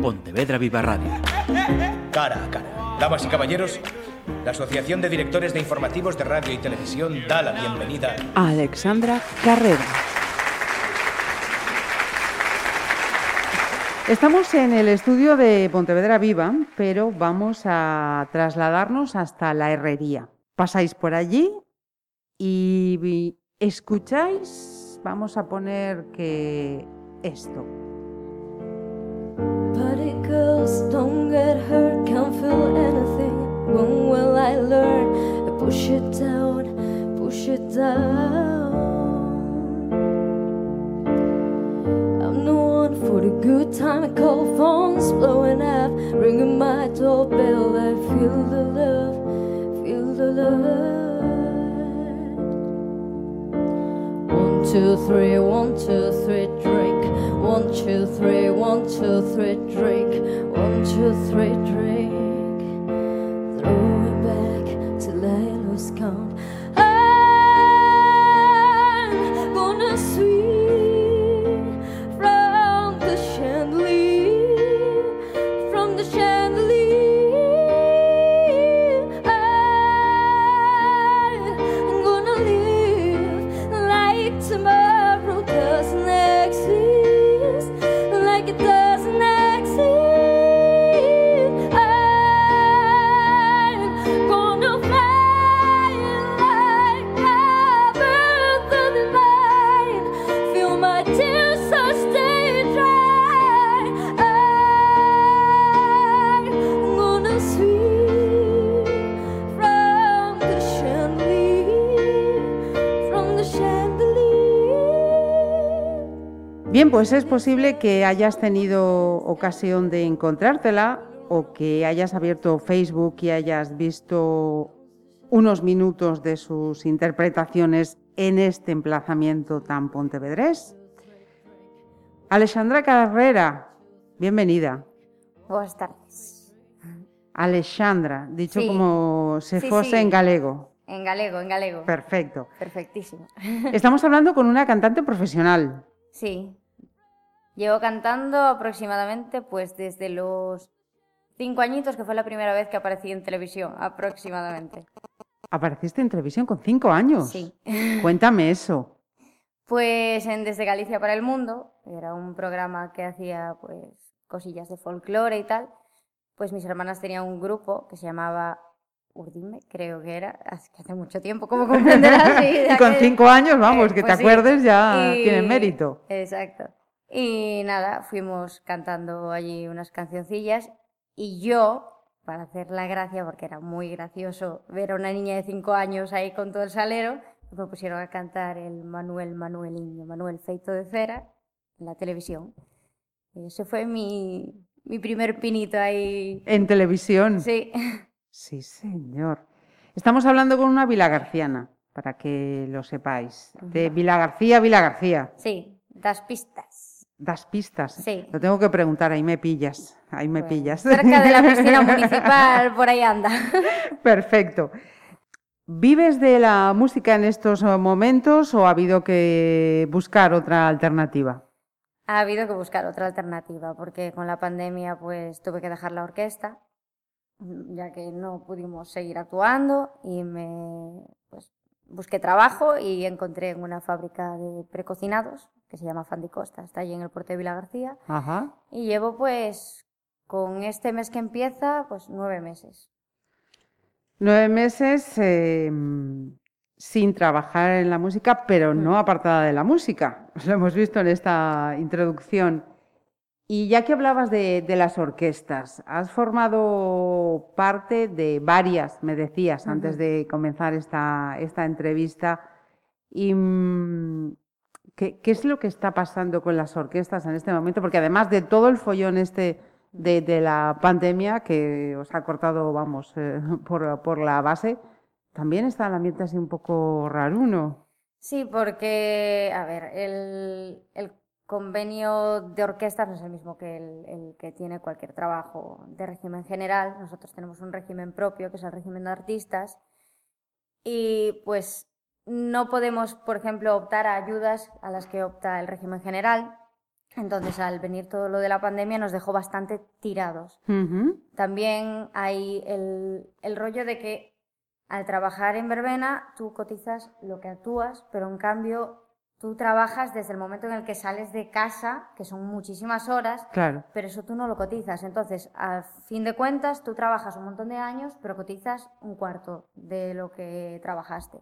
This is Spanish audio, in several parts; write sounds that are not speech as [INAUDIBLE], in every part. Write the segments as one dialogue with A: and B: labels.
A: Pontevedra Viva Radio.
B: Cara a cara. Damas y caballeros, la Asociación de Directores de Informativos de Radio y Televisión da la bienvenida
C: a Alexandra Carrera. Estamos en el estudio de Pontevedra Viva, pero vamos a trasladarnos hasta la herrería. Pasáis por allí y escucháis, vamos a poner que esto. Don't get hurt, can't feel anything. When will I learn? I push it down, push it down. I'm no one for the good time. I call phones blowing up, ringing my doorbell. I feel the love, feel the love. One, two, three, one, two, three, drink. One, two, three, one, two, three, drink two, three, three. Bien, pues es posible que hayas tenido ocasión de encontrártela o que hayas abierto Facebook y hayas visto unos minutos de sus interpretaciones en este emplazamiento tan pontevedrés. Alexandra Carrera, bienvenida.
D: Boas tardes.
C: Alexandra, dicho
D: Sí.
C: como se
D: Sí,
C: fuese
D: sí.
C: en galego.
D: En galego, en galego.
C: Perfecto.
D: Perfectísimo.
C: Estamos hablando con una cantante profesional.
D: Sí. Llevo cantando aproximadamente pues desde los cinco añitos, que fue la primera vez que aparecí en televisión, aproximadamente.
C: Apareciste en televisión con cinco años.
D: Sí. [LAUGHS]
C: Cuéntame eso.
D: Pues en Desde Galicia para el Mundo, era un programa que hacía pues cosillas de folclore y tal. Pues mis hermanas tenían un grupo que se llamaba Urdime, creo que era, [LAUGHS] hace que hace mucho tiempo, como comprenderás. [LAUGHS]
C: Y con cinco años, vamos,
D: Eh,
C: que
D: pues
C: te
D: sí.
C: acuerdes ya
D: Y-
C: tiene mérito.
D: Exacto. Y nada, fuimos cantando allí unas cancioncillas y yo, para hacer la gracia, porque era muy gracioso ver a una niña de cinco años ahí con todo el salero, me pusieron a cantar el Manuel Manueliño, Manuel Feito de Cera, en la televisión. Y ese fue mi, mi primer pinito ahí.
C: En televisión.
D: Sí, [LAUGHS]
C: Sí, señor. Estamos hablando con una Vila Garciana, para que lo sepáis. De Vila García, Vila García.
D: sí, das pistas.
C: Das pistas.
D: Sí.
C: Lo tengo que preguntar, ahí me pillas. Ahí me
D: Bueno,
C: pillas.
D: Cerca de la piscina [LAUGHS] municipal, por ahí anda.
C: Perfecto. ¿Vives de la música en estos momentos o ha habido que buscar otra alternativa?
D: Ha habido que buscar otra alternativa porque con la pandemia pues tuve que dejar la orquesta ya que no pudimos seguir actuando y me pues, busqué trabajo y encontré en una fábrica de precocinados que se llama Fandicosta, está allí en el puerto de Vila García
C: Ajá.
D: y llevo pues con este mes que empieza pues nueve meses.
C: Nueve meses eh, sin trabajar en la música, pero no apartada de la música. [LAUGHS] Lo hemos visto en esta introducción. Y ya que hablabas de, de las orquestas, has formado parte de varias, me decías, antes de comenzar esta, esta entrevista. Y, mm, ¿qué, es lo que está pasando con las orquestas en este momento? Porque además de todo el follón este de, la pandemia que os ha cortado, vamos, eh, [LAUGHS] por, la base, también está el ambiente así un poco raruno.
D: Sí, porque, a ver, el, convenio de orquestas no es el mismo que el que tiene cualquier trabajo de régimen general. Nosotros tenemos un régimen propio, que es el régimen de artistas, y pues no podemos, por ejemplo, optar a ayudas a las que opta el régimen general. Entonces, al venir todo lo de la pandemia, nos dejó bastante tirados. También hay el, el rollo de que al trabajar en verbena, tú cotizas lo que actúas, pero en cambio tú trabajas desde el momento en el que sales de casa, que son muchísimas horas,
C: Claro.
D: pero eso tú no lo cotizas. Entonces, a fin de cuentas, tú trabajas un montón de años, pero cotizas un cuarto de lo que trabajaste.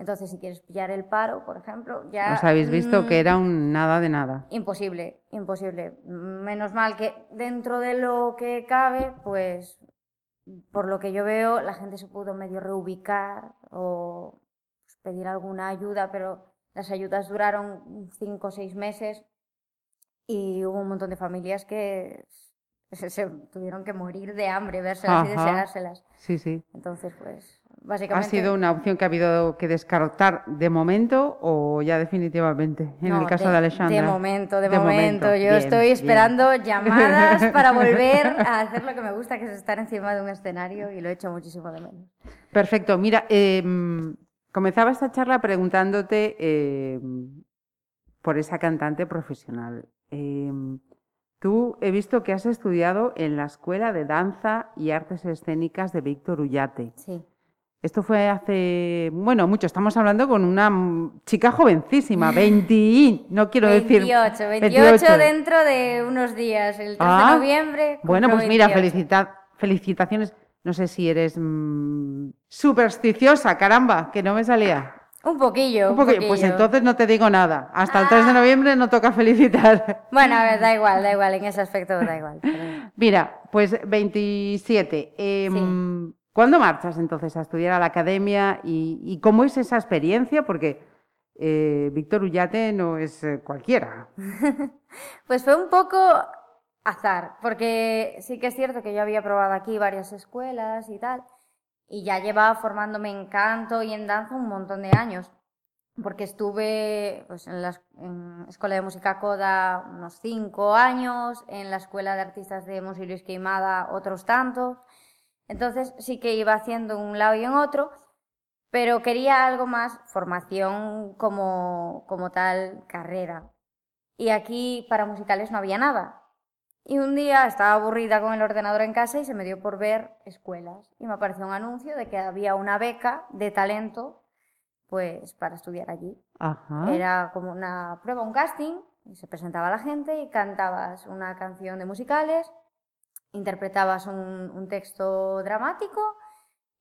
D: Entonces, si quieres pillar el paro, por ejemplo, ya...
C: Os habéis visto
D: mm,
C: que era un nada de nada.
D: Imposible, imposible. Menos mal que dentro de lo que cabe, pues por lo que yo veo, la gente se pudo medio reubicar o pues, pedir alguna ayuda, pero las ayudas duraron cinco o seis meses y hubo un montón de familias que se, se tuvieron que morir de hambre, vérselas y
C: Ajá.
D: deseárselas.
C: Sí, sí.
D: Entonces, pues,
C: ¿Ha sido una opción que ha habido que descartar de momento o ya definitivamente? En
D: No,
C: el caso de, Alexandra.
D: De momento, de,
C: De
D: momento.
C: momento,
D: Yo
C: bien,
D: estoy
C: bien.
D: esperando [LAUGHS] llamadas para volver [LAUGHS] a hacer lo que me gusta, que es estar encima de un escenario y lo he hecho muchísimo de menos.
C: Perfecto. Mira, eh, comenzaba esta charla preguntándote eh, por esa cantante profesional. Eh, tú he visto que has estudiado en la Escuela de Danza y Artes Escénicas de Víctor Ullate.
D: Sí.
C: Esto fue hace, bueno, mucho. Estamos hablando con una chica jovencísima, 20, no quiero decir.
D: 28, 28,
C: 28.
D: dentro de unos días, el 3
C: Ah,
D: de noviembre.
C: Bueno, pues mira,
D: 28.
C: felicita- felicitaciones. No sé si eres mm, supersticiosa, caramba, que no me salía.
D: Un poquillo,
C: Un
D: un
C: poquillo. Pues entonces no te digo nada. Hasta el 3
D: Ah.
C: de noviembre no toca felicitar.
D: Bueno, a ver, da igual, da igual, en ese aspecto da igual. pero-
C: Mira, pues 27. em, ¿Cuándo marchas entonces a estudiar a la academia y, y cómo es esa experiencia? Porque eh, Víctor Ullate no es eh, cualquiera. [LAUGHS]
D: Pues fue un poco azar, porque sí que es cierto que yo había probado aquí varias escuelas y tal, y ya llevaba formándome en canto y en danza un montón de años, porque estuve pues, en la en Escuela de Música Coda unos cinco años, en la Escuela de Artistas de Monsi Luis Queimada otros tantos, entonces sí que iba haciendo un lado y en otro, pero quería algo más, formación como, como tal, carrera. Y aquí para musicales no había nada. Y un día estaba aburrida con el ordenador en casa y se me dio por ver escuelas. Y me apareció un anuncio de que había una beca de talento pues para estudiar allí.
C: Ajá.
D: Era como una prueba, un casting, y se presentaba la gente y cantabas una canción de musicales, interpretabas un, un texto dramático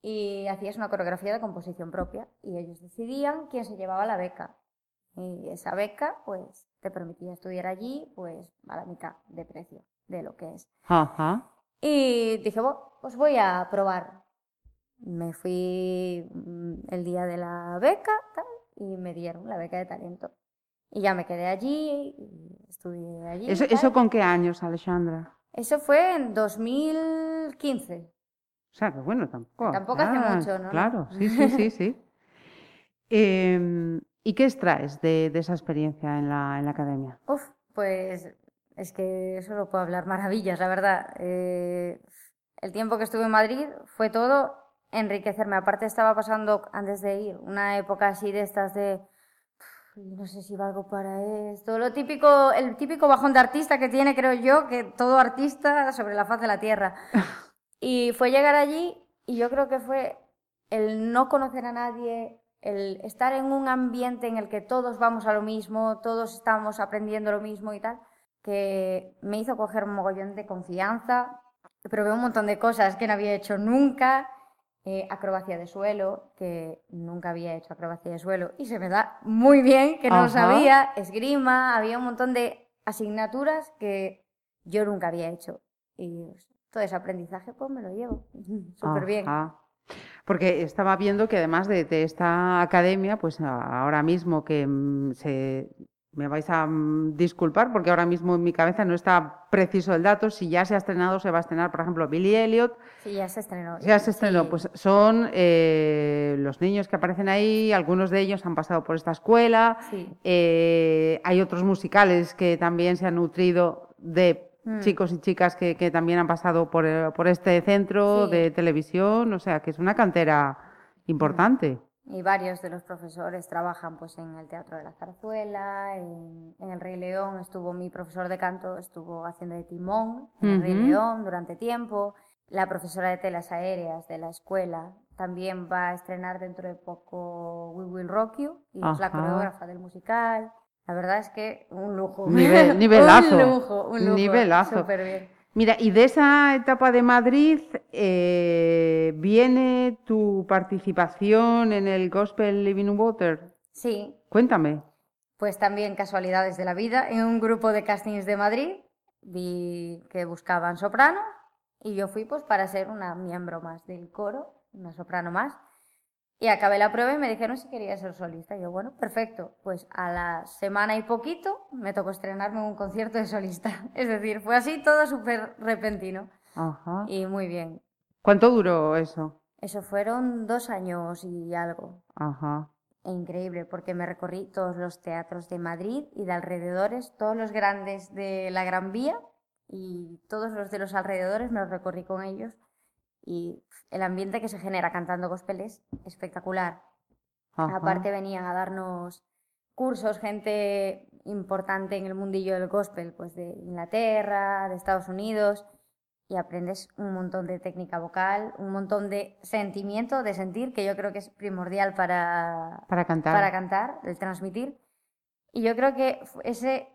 D: y hacías una coreografía de composición propia. Y ellos decidían quién se llevaba la beca. Y esa beca, pues, te permitía estudiar allí, pues, a la mitad de precio de lo que es.
C: Ajá.
D: Y dije, "Bueno, pues voy a probar. Me fui mm, el día de la beca tal, y me dieron la beca de talento. Y ya me quedé allí y estudié allí.
C: ¿Eso. ¿Eso con qué años, Alexandra?
D: Eso fue en 2015.
C: O sea, que bueno, tampoco.
D: Tampoco hace
C: nada,
D: mucho, ¿no?
C: Claro, sí, sí, sí, sí. [LAUGHS] Em, ¿Y qué extraes de, de esa experiencia en la, en la academia?
D: Uf, pues es que solo puedo hablar maravillas, la verdad. Eh, el tiempo que estuve en Madrid fue todo enriquecerme. Aparte estaba pasando, antes de ir, una época así de estas de... "Uf, No sé si valgo para esto. Lo típico, el típico bajón de artista que tiene, creo yo, que todo artista sobre la faz de la tierra. [LAUGHS] Y fue llegar allí y yo creo que fue el no conocer a nadie, el estar en un ambiente en el que todos vamos a lo mismo, todos estamos aprendiendo lo mismo y tal, que me hizo coger un mogollón de confianza. Probé un montón de cosas que no había hecho nunca. Eh, acrobacia de suelo, que nunca había hecho acrobacia de suelo y se me da muy bien, que no lo sabía. Esgrima, había un montón de asignaturas que yo nunca había hecho. Y todo ese aprendizaje, pues me lo llevo [LAUGHS] súper bien.
C: Porque estaba viendo que además de, de esta academia, pues ahora mismo que mm, se, me vais a mm, disculpar porque ahora mismo en mi cabeza no está preciso el dato, si ya se ha estrenado, se va a estrenar, por ejemplo, Billy Elliot,
D: Sí, ya se estrenó.
C: ya se estrenó,
D: Sí.
C: pues son eh, los niños que aparecen ahí, algunos de ellos han pasado por esta escuela,
D: Sí.
C: eh, hay otros musicales que también se han nutrido de
D: Mm.
C: chicos y chicas que, que también han pasado por, eh, por este centro
D: Sí.
C: de televisión, o sea que es una cantera importante.
D: Y varios de los profesores trabajan pues en el Teatro de la Zarzuela, en, el Rey León estuvo mi profesor de canto, estuvo haciendo de timón en el Rey León durante tiempo, la profesora de telas aéreas de la escuela también va a estrenar dentro de poco We Will Rock You y es la coreógrafa del musical. La verdad es que un lujo. [LAUGHS]
C: nivelazo.
D: un lujo, un lujo.
C: Nivelazo.
D: Súper bien.
C: Mira, y de esa etapa de Madrid eh, viene tu participación en el Gospel Living Water.
D: Sí.
C: Cuéntame.
D: Pues también casualidades de la vida. En un grupo de castings de Madrid vi que buscaban soprano y yo fui pues para ser una miembro más del coro, una soprano más. Y acabé la prueba y me dijeron si quería ser solista. Y yo, bueno, perfecto. Pues a la semana y poquito me tocó estrenarme en un concierto de solista. [LAUGHS] Es decir, fue así todo súper repentino. Ajá. Y muy bien.
C: ¿Cuánto duró eso?
D: Eso fueron dos años y algo.
C: Ajá.
D: E increíble, porque me recorrí todos los teatros de Madrid y de alrededores, todos los grandes de la Gran Vía y todos los de los alrededores me los recorrí con ellos y el ambiente que se genera cantando gospel es espectacular. Aparte venían a darnos cursos gente importante en el mundillo del gospel, pues de Inglaterra, de Estados Unidos, y aprendes un montón de técnica vocal, un montón de sentimiento, de sentir, que yo creo que es primordial para,
C: para cantar,
D: para cantar el transmitir. Y yo creo que ese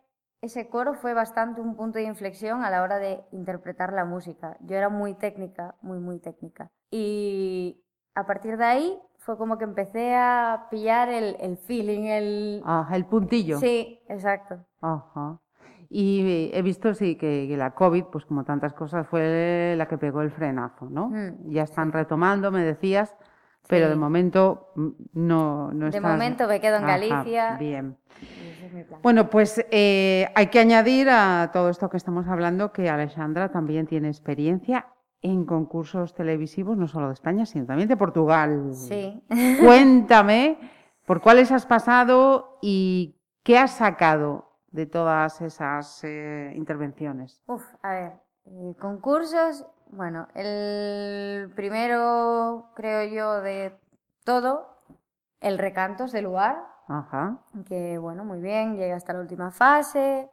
D: ese coro fue bastante un punto de inflexión a la hora de interpretar la música. Yo era muy técnica, muy, muy técnica. Y a partir de ahí fue como que empecé a pillar el, feeling, el...
C: el puntillo.
D: Sí, exacto.
C: Ajá. Y he visto, sí, que, la COVID, pues como tantas cosas, fue la que pegó el frenazo, ¿no? Mm, ya están retomando, me decías, pero de momento mm, no, no
D: De momento me quedo en Galicia.
C: Bien. Bueno, pues eh, hay que añadir a todo esto que estamos hablando que Alexandra también tiene experiencia en concursos televisivos, no solo de España, sino también de Portugal.
D: Sí. [LAUGHS]
C: Cuéntame por cuáles has pasado y qué has sacado de todas esas eh, intervenciones.
D: Uf, a ver, eh, concursos, bueno, el primero, creo yo, de todo, el Recantos de Lugar,
C: Ajá.
D: Que bueno, muy bien, llegué hasta la última fase.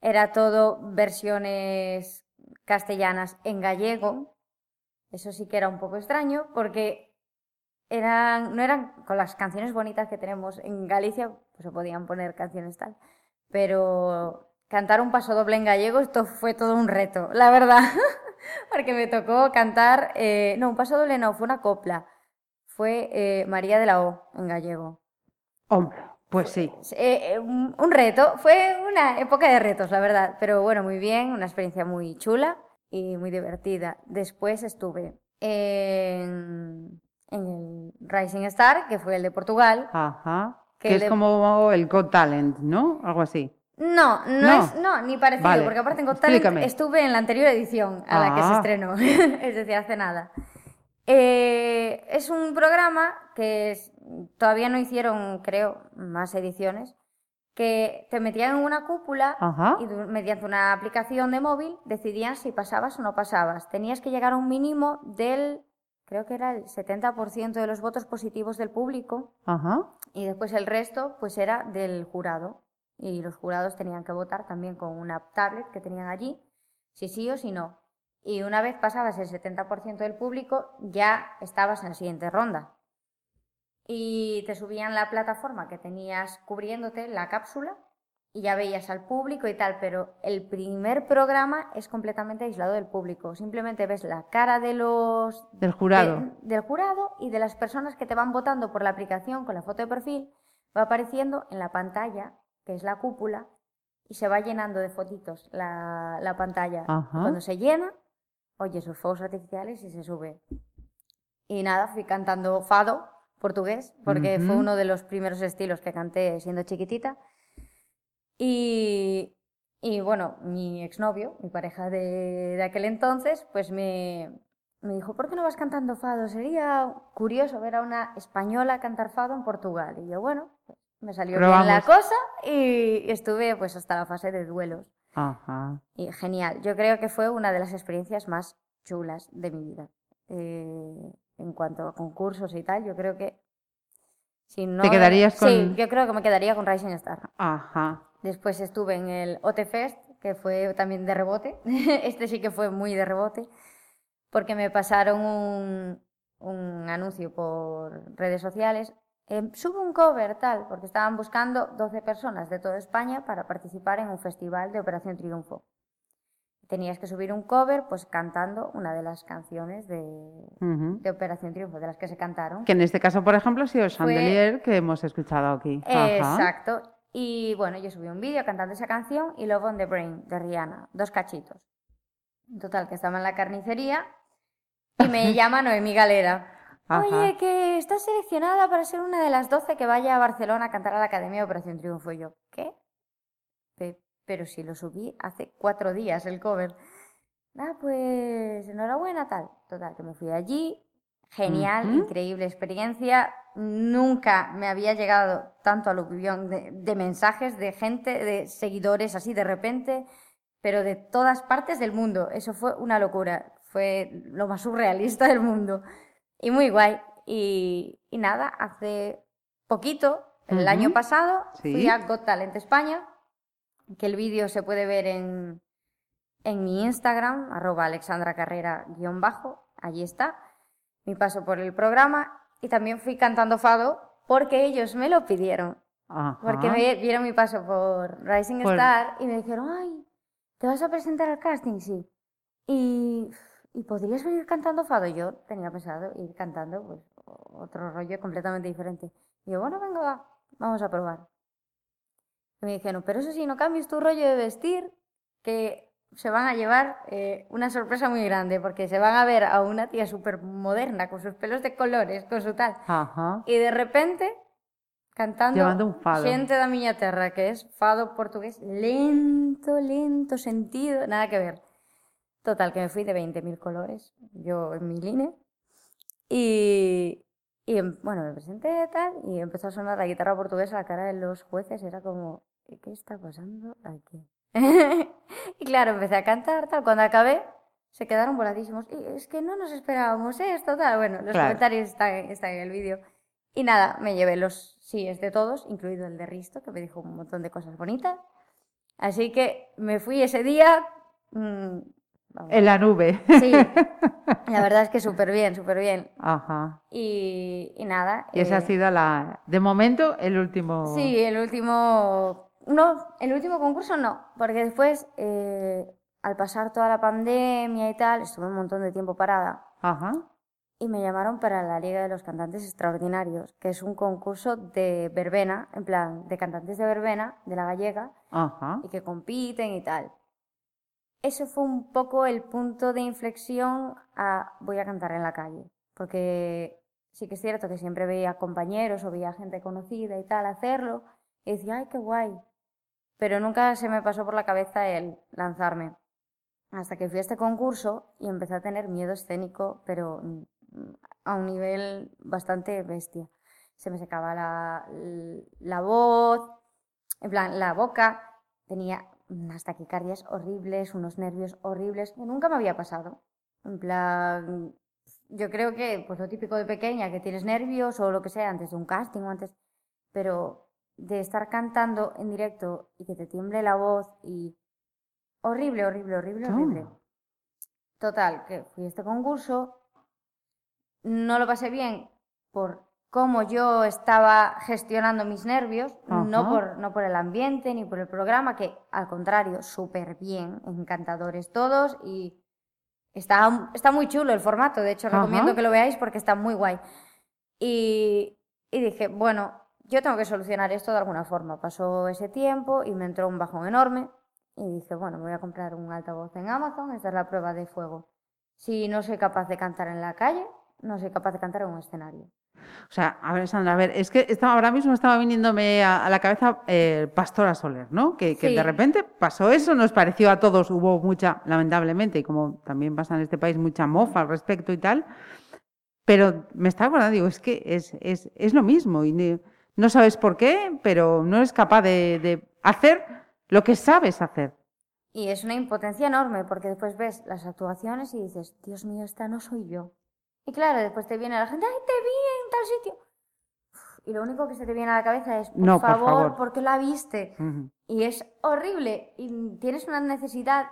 D: Era todo versiones castellanas en gallego. Eso sí que era un poco extraño porque eran, no eran con las canciones bonitas que tenemos en Galicia, pues se podían poner canciones tal. Pero cantar un paso doble en gallego, esto fue todo un reto, la verdad. [LAUGHS] [LAUGHS] porque me tocó cantar, eh, no, un paso doble no, fue una copla. Fue eh, María de la O en gallego.
C: Hombre, pues sí.
D: Eh, un, reto, fue una época de retos, la verdad, pero bueno, muy bien, una experiencia muy chula y muy divertida. Después estuve en, el Rising Star, que fue el de Portugal.
C: Ajá. Que, es como el Got Talent, ¿no? Algo así.
D: No, no, es no, ni parecido, porque aparte en Got Talent estuve en la anterior edición a la que se ah. estrenó, [LAUGHS] es decir, hace nada. Eh, es un programa que todavía no hicieron, creo, más ediciones, que te metían en una cúpula y mediante una aplicación de móvil decidían si pasabas o no pasabas. Tenías que llegar a un mínimo del, creo que era el 70% de los votos positivos del público y después el resto pues era del jurado. Y los jurados tenían que votar también con una tablet que tenían allí, si sí o si no. Y una vez pasabas el 70% del público, ya estabas en la siguiente ronda. Y te subían la plataforma que tenías cubriéndote, la cápsula, y ya veías al público y tal, pero el primer programa es completamente aislado del público. Simplemente ves la cara de los...
C: Del jurado.
D: del jurado y de las personas que te van votando por la aplicación con la foto de perfil, va apareciendo en la pantalla, que es la cúpula, y se va llenando de fotitos la, la pantalla. Cuando se llena, oye sus fuegos artificiales y se sube. Y nada, fui cantando fado portugués, porque fue uno de los primeros estilos que canté siendo chiquitita. Y, y bueno, mi exnovio, mi pareja de, de aquel entonces, pues me, me, dijo, ¿por qué no vas cantando fado? Sería curioso ver a una española cantar fado en Portugal. Y yo, bueno, me salió bien la cosa y estuve pues hasta la fase de duelos.
C: Ajá.
D: Y genial. Yo creo que fue una de las experiencias más chulas de mi vida. Eh, en cuanto a concursos y tal, yo creo que Si no,
C: ¿Te quedarías con...?
D: Sí, yo creo que me quedaría con Rising Star.
C: Ajá.
D: Después estuve en el OT Fest, que fue también de rebote. [LAUGHS] este sí que fue muy de rebote, porque me pasaron un, un anuncio por redes sociales. Eh, sube un cover, tal, porque estaban buscando 12 personas de toda España para participar en un festival de Operación Triunfo. Tenías que subir un cover, pues cantando una de las canciones de, Operación Triunfo, de las que se cantaron.
C: Que en este caso, por ejemplo, ha sido Chandelier, que hemos escuchado aquí.
D: Exacto. Y bueno, yo subí un vídeo cantando esa canción y Love on the Brain de Rihanna, dos cachitos. Total, que estaba en la carnicería y me [LAUGHS] llama Noemí Galera.
C: Ajá.
D: Oye, que estás seleccionada para ser una de las 12 que vaya a Barcelona a cantar a la Academia de Operación Triunfo. Y yo, ¿qué? Pe- pero si lo subí hace cuatro días el cover. Ah, pues enhorabuena, tal. Total, que me fui allí. Genial, increíble experiencia. Nunca me había llegado tanto aluvión de, de mensajes de gente, de seguidores así de repente, pero de todas partes del mundo. Eso fue una locura. Fue lo más surrealista del mundo. Y muy guay. Y, y nada, hace poquito, el
C: Ujú.
D: año pasado,
C: Sí.
D: fui a Got Talent España, que el vídeo se puede ver en, en mi Instagram, arroba Alexandra Carrera guion bajo, allí está, mi paso por el programa. Y también fui cantando fado porque ellos me lo pidieron.
C: Ajá.
D: Porque me vieron mi paso por Rising
C: Por-
D: Star y me dijeron, ay, ¿te vas a presentar al casting? Sí. Y, y podrías venir cantando fado. Yo tenía pensado ir cantando pues, otro rollo completamente diferente. Y yo, bueno, venga, va, vamos a probar. Y me dijeron, pero eso sí, no cambies tu rollo de vestir, que se van a llevar eh, una sorpresa muy grande, porque se van a ver a una tía súper moderna, con sus pelos de colores, con su tal.
C: Ajá.
D: Y de repente, cantando
C: Llevando un fado.
D: Xente da miña terra, que es fado portugués, lento, lento, sentido, nada que ver. Total, que me fui de 20.000 colores, yo en mi línea. Y, y bueno, me presenté tal, y empezó a sonar la guitarra portuguesa, la cara de los jueces era como, ¿qué está pasando aquí? [LAUGHS] y claro, empecé a cantar, tal, cuando acabé, se quedaron voladísimos. Y es que no nos esperábamos esto, tal. Bueno, los
C: Claro.
D: comentarios están, están en el vídeo. Y nada, me llevé los síes de todos, incluido el de Risto, que me dijo un montón de cosas bonitas. Así que me fui ese día. mm,
C: En la nube.
D: Sí, [LAUGHS] la verdad es que súper bien, súper bien.
C: Ajá.
D: Y, y nada.
C: Y esa ha
D: eh,
C: sido la, de momento, el último.
D: Sí, el último. No, el último concurso no, porque después, eh, al pasar toda la pandemia y tal, estuve un montón de tiempo parada
C: Ajá.
D: y me llamaron para la Liga de los Cantantes Extraordinarios, que es un concurso de verbena, en plan, de cantantes de verbena, de la gallega,
C: Ajá.
D: y que compiten y tal. Eso fue un poco el punto de inflexión a voy a cantar en la calle, porque sí que es cierto que siempre veía compañeros o veía gente conocida y tal hacerlo, y decía, ay, qué guay, pero nunca se me pasó por la cabeza el lanzarme. Hasta que fui a este concurso y empecé a tener miedo escénico, pero mm, a un nivel bastante bestia. Se me secaba la, la voz, en plan, la boca, tenía unas taquicardias horribles, unos nervios horribles, que nunca me había pasado. En plan, yo creo que, pues lo típico de pequeña, que tienes nervios o lo que sea antes de un casting o antes, pero de estar cantando en directo y que te tiemble la voz y horrible, horrible, horrible, horrible. Total, que fui a este concurso, no lo pasé bien por cómo yo estaba gestionando mis nervios, no por, no por el ambiente ni por el programa, que al contrario, súper bien, encantadores todos y está, está muy chulo el formato, de hecho
C: Ajá.
D: recomiendo que lo veáis porque está muy guay. Y, y dije, bueno, yo tengo que solucionar esto de alguna forma. Pasó ese tiempo y me entró un bajón enorme y dije, bueno, me voy a comprar un altavoz en Amazon, esta es la prueba de fuego. Si no soy capaz de cantar en la calle, no soy capaz de cantar en un escenario.
C: O sea, a ver, Sandra, a ver, es que estaba, ahora mismo estaba viniéndome a, a la cabeza eh, Pastora Soler, ¿no? Que, que
D: Sí.
C: de repente pasó eso, nos pareció a todos, hubo mucha, lamentablemente, y como también pasa en este país, mucha mofa al respecto y tal. Pero me estaba acordando, digo, es que es, es, es lo mismo y no sabes por qué, pero no eres capaz de, de hacer lo que sabes hacer.
D: Y es una impotencia enorme porque después ves las actuaciones y dices, Dios mío, esta no soy yo. Y claro, después te viene la gente, ay, te vi en tal sitio. y lo único que se te viene a la cabeza es, por,
C: No, por
D: favor,
C: favor.
D: ¿por qué la viste?
C: Ujú.
D: Y es horrible. Y tienes una necesidad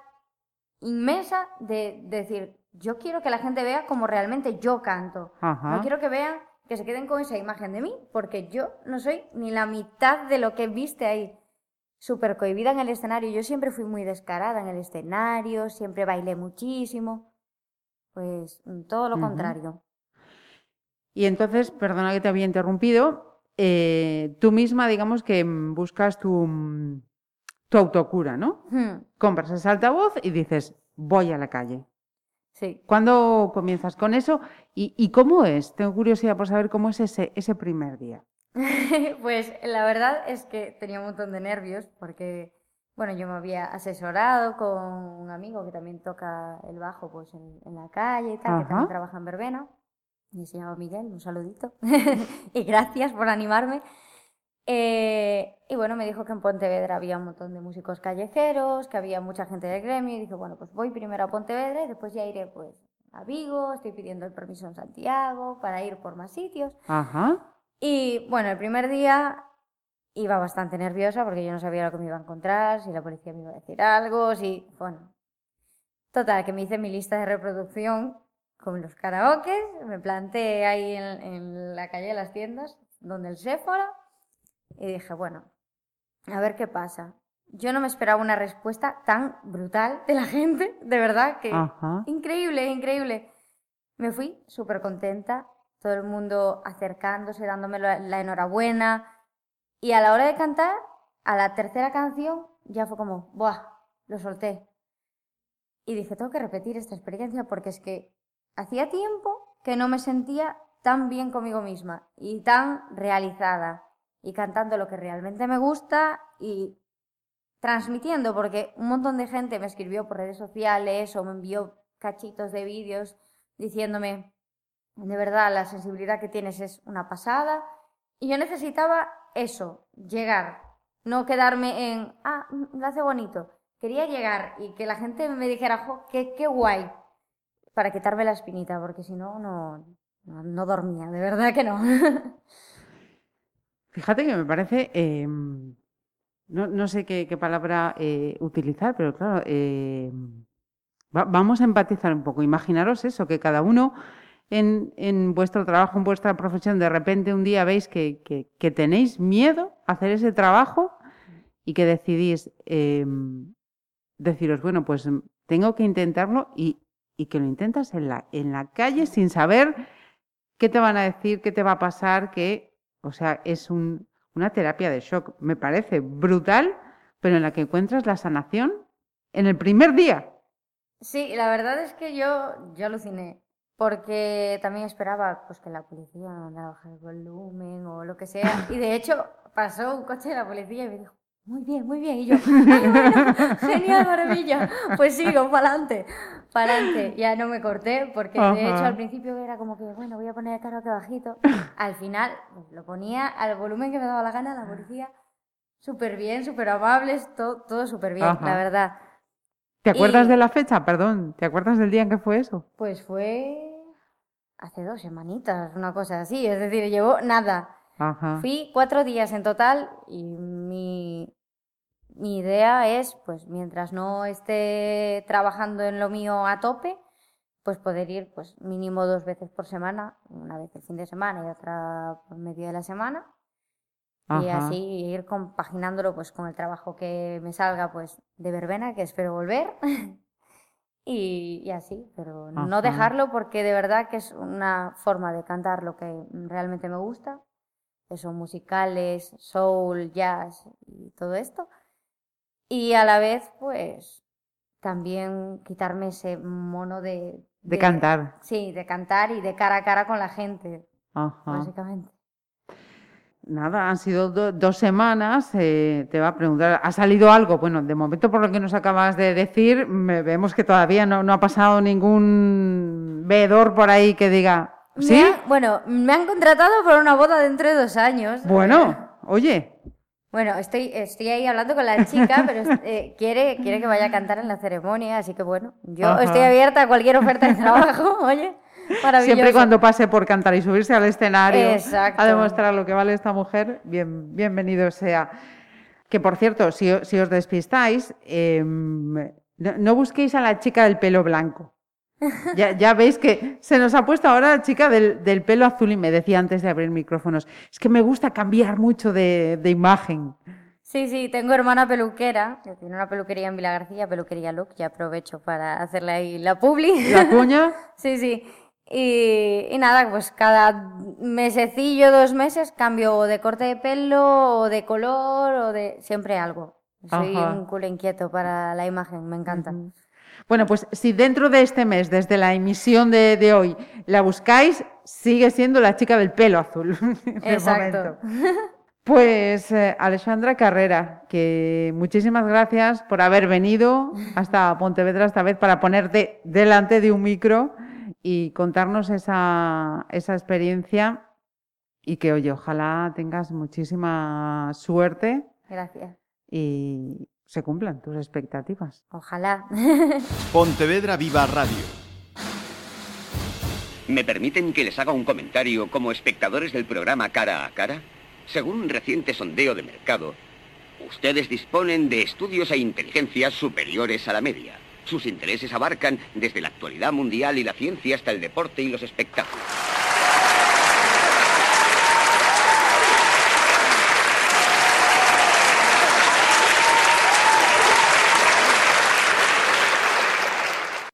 D: inmensa de decir, yo quiero que la gente vea como realmente yo canto.
C: Ajá.
D: No quiero que vean, que se queden con esa imagen de mí, porque yo no soy ni la mitad de lo que viste ahí. Súper cohibida en el escenario. Yo siempre fui muy descarada en el escenario, siempre bailé muchísimo. Pues mm, todo lo contrario.
C: Y entonces, perdona que te había interrumpido, eh, tú misma, digamos que mm, buscas tu, mm, tu autocura, ¿no?
D: Hmm,
C: Compras ese altavoz y dices, voy a la calle.
D: Sí.
C: ¿Cuándo comienzas con eso? ¿Y, y cómo es? Tengo curiosidad por saber cómo es ese, ese primer día. [LAUGHS]
D: Pues la verdad es que tenía un montón de nervios porque, bueno, yo me había asesorado con un amigo que también toca el bajo pues en, en la calle y tal, que
C: Ajá.
D: también trabaja en Verbena, y se llama Miguel, un saludito, [LAUGHS] y gracias por animarme. Eh, y bueno, me dijo que en Pontevedra había un montón de músicos callejeros, que había mucha gente del gremio, y dije, bueno, pues voy primero a Pontevedra y después ya iré pues a Vigo, estoy pidiendo el permiso en Santiago para ir por más sitios.
C: Ajá.
D: Y bueno, el primer día iba bastante nerviosa porque yo no sabía lo que me iba a encontrar, si la policía me iba a decir algo, si, bueno. Total, que me hice mi lista de reproducción con los karaokes, me planté ahí en, en la calle de las tiendas, donde el Sephora, y dije, bueno, a ver qué pasa. Yo no me esperaba una respuesta tan brutal de la [LAUGHS] gente, de verdad, que
C: Ajá.
D: Increíble, increíble. Me fui súper contenta, todo el mundo acercándose, dándome la, la enhorabuena. Y a la hora de cantar, a la tercera canción, ya fue como, ¡buah! Lo solté. Y dije, tengo que repetir esta experiencia porque es que hacía tiempo que no me sentía tan bien conmigo misma y tan realizada y cantando lo que realmente me gusta y transmitiendo, porque un montón de gente me escribió por redes sociales o me envió cachitos de vídeos diciéndome, de verdad, la sensibilidad que tienes es una pasada. Y yo necesitaba eso, llegar, no quedarme en, ah, lo hace bonito. Quería llegar y que la gente me dijera, jo, qué, guay, para quitarme la espinita, porque si no, no, no, dormía, de verdad que no. [LAUGHS]
C: Fíjate que me parece, eh, no, no sé qué, palabra eh, utilizar, pero claro, va- vamos a empatizar un poco. Imaginaros eso, que cada uno en, vuestro trabajo, en vuestra profesión, de repente un día veis que, que- tenéis miedo a hacer ese trabajo y que decidís eh, deciros, bueno, pues mm, tengo que intentarlo y, y que lo intentas en la, en la calle sin saber qué te van a decir, qué te va a pasar, que, o sea, es un- una terapia de shock. Me parece brutal, pero en la que encuentras la sanación en el primer día.
D: Sí, la verdad es que yo, yo aluciné, porque también esperaba pues, que la policía me mandara a bajar el volumen o lo que sea. Y de hecho pasó un coche de la policía y me dijo, muy bien, muy bien. Y yo, "Ay, bueno, [LAUGHS] genial, maravilla. Pues sigo, para adelante, para adelante. Ya no me corté, porque de hecho
C: Ajá.
D: al principio era como que, bueno, voy a poner el karaoke bajito. Al final pues, lo ponía al volumen que me daba la gana, la policía, súper bien, súper amables, todo, todo súper bien,
C: Ajá.
D: la verdad.
C: ¿Te acuerdas
D: Y-
C: de la fecha? Perdón, ¿te acuerdas del día en que fue eso?
D: Pues fue hace dos semanitas, una cosa así. Es decir, llevó nada.
C: Ajá.
D: Fui cuatro días en total y mi, mi idea es, pues mientras no esté trabajando en lo mío a tope, pues poder ir pues mínimo dos veces por semana, una vez el fin de semana y otra por medio de la semana. Y así ir compaginándolo pues con el trabajo que me salga pues de verbena, que espero volver. [LAUGHS] y, y así, pero no
C: Ajá.
D: dejarlo porque de verdad que es una forma de cantar lo que realmente me gusta, que son musicales, soul, jazz y todo esto. Y a la vez pues también quitarme ese mono de...
C: De cantar.
D: Sí, de cantar y de cara a cara con la gente,
C: Ajá.
D: básicamente.
C: Nada, han sido do- dos semanas. eh, te va a preguntar, ¿ha salido algo? Bueno, de momento, por lo que nos acabas de decir, me- vemos que todavía no, no ha pasado ningún veedor por ahí que diga,
D: Me
C: ¿sí?
D: bueno, me han contratado por una boda dentro de dos años.
C: Bueno, oye,
D: Bueno, estoy, estoy ahí hablando con la chica, [LAUGHS] pero eh, quiere, quiere que vaya a cantar en la ceremonia, así que bueno, yo
C: Ajá.
D: estoy abierta a cualquier oferta de trabajo, [LAUGHS] oye.
C: Siempre cuando pase por cantar y subirse al escenario
D: Exacto.
C: a demostrar lo que vale esta mujer, bien, bienvenido sea. Que por cierto, si, os despistáis, em, no, busquéis a la chica del pelo blanco. [LAUGHS] Ya, ya, veis que se nos ha puesto ahora la chica del, pelo azul y me decía antes de abrir micrófonos, es que me gusta cambiar mucho de, de imagen.
D: Sí, sí, tengo hermana peluquera, que tiene una peluquería en Vila García, peluquería Look, ya aprovecho para hacerle ahí la publi.
C: ¿La cuña? [LAUGHS]
D: sí, sí. Y, nada, pues cada mesecillo, dos meses, cambio de corte de pelo, o de color, o de... siempre algo. Soy un culo inquieto para la imagen, me encanta.
C: Bueno, pues si dentro de este mes, desde la emisión de, hoy, la buscáis, sigue siendo la chica del pelo azul. [LAUGHS]
D: Exacto.
C: Pues eh, Alexandra Carrera, que muchísimas gracias por haber venido hasta Pontevedra esta vez para ponerte delante de un micro y contarnos esa, esa experiencia y que, oye, ojalá tengas muchísima suerte.
D: Gracias.
C: Y se cumplan tus expectativas.
D: Ojalá. [LAUGHS]
A: Pontevedra Viva Radio.
E: ¿Me permiten que les haga un comentario como espectadores del programa Cara a Cara? Según un reciente sondeo de mercado, ustedes disponen de estudios e inteligencias superiores a la media. Sus intereses abarcan desde la actualidad mundial y la ciencia hasta el deporte y los espectáculos.